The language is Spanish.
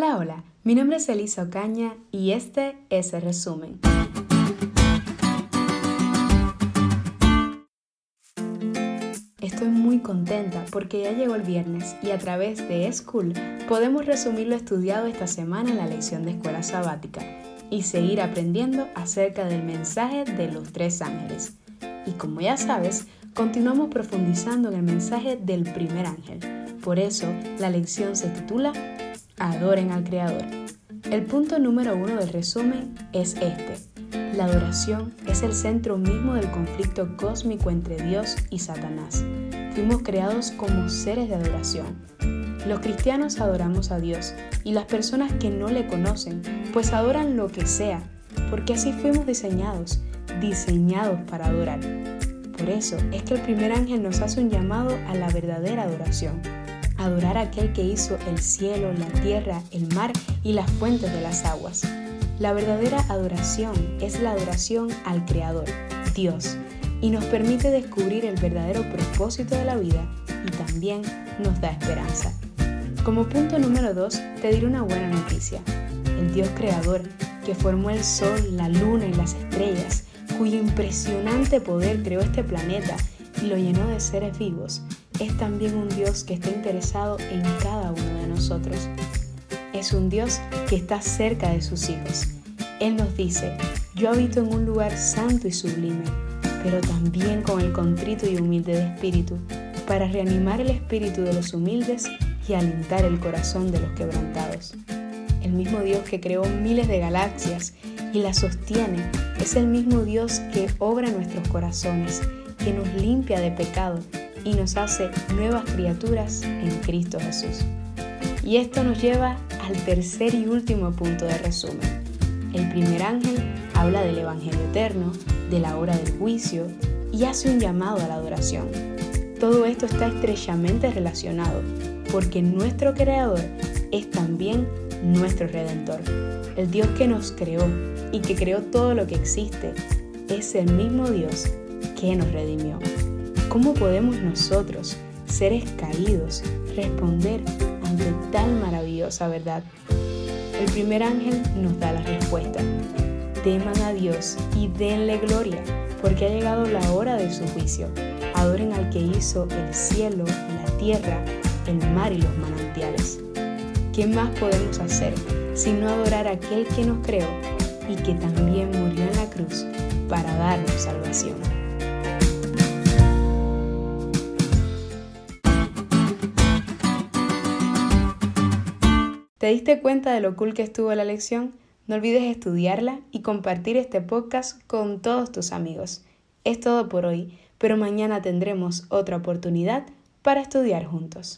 Hola, hola, mi nombre es Elisa Ocaña y este es el resumen. Estoy muy contenta porque ya llegó el viernes y a través de School podemos resumir lo estudiado esta semana en la lección de escuela sabática y seguir aprendiendo acerca del mensaje de los tres ángeles. Y como ya sabes, continuamos profundizando en el mensaje del primer ángel. Por eso, la lección se titula Adoren al Creador. El punto número uno del resumen es este. La adoración es el centro mismo del conflicto cósmico entre Dios y Satanás. Fuimos creados como seres de adoración. Los cristianos adoramos a Dios y las personas que no le conocen, pues adoran lo que sea, porque así fuimos diseñados, diseñados para adorar. Por eso es que el primer ángel nos hace un llamado a la verdadera adoración. Adorar a aquel que hizo el cielo, la tierra, el mar y las fuentes de las aguas. La verdadera adoración es la adoración al Creador, Dios, y nos permite descubrir el verdadero propósito de la vida y también nos da esperanza. Como punto número 2, te diré una buena noticia. El Dios creador, que formó el sol, la luna y las estrellas, cuyo impresionante poder creó este planeta y lo llenó de seres vivos, es también un Dios que está interesado en cada uno de nosotros. Es un Dios que está cerca de sus hijos. Él nos dice, yo habito en un lugar santo y sublime, pero también con el contrito y humilde de espíritu, para reanimar el espíritu de los humildes y alentar el corazón de los quebrantados. El mismo Dios que creó miles de galaxias y las sostiene es el mismo Dios que obra nuestros corazones, que nos limpia de pecado y nos hace nuevas criaturas en Cristo Jesús. Y esto nos lleva al tercer y último punto de resumen. El primer ángel habla del Evangelio eterno, de la hora del juicio y hace un llamado a la adoración. Todo esto está estrechamente relacionado porque nuestro Creador es también nuestro Redentor. El Dios que nos creó y que creó todo lo que existe es el mismo Dios que nos redimió. ¿Cómo podemos nosotros, seres caídos, responder ante tal maravillosa verdad? El primer ángel nos da la respuesta. Teman a Dios y denle gloria, porque ha llegado la hora de su juicio. Adoren al que hizo el cielo, la tierra, el mar y los manantiales. ¿Qué más podemos hacer sino adorar a aquel que nos creó y que también murió en la cruz para darnos salvación? ¿Te diste cuenta de lo cool que estuvo la lección? No olvides estudiarla y compartir este podcast con todos tus amigos. Es todo por hoy, pero mañana tendremos otra oportunidad para estudiar juntos.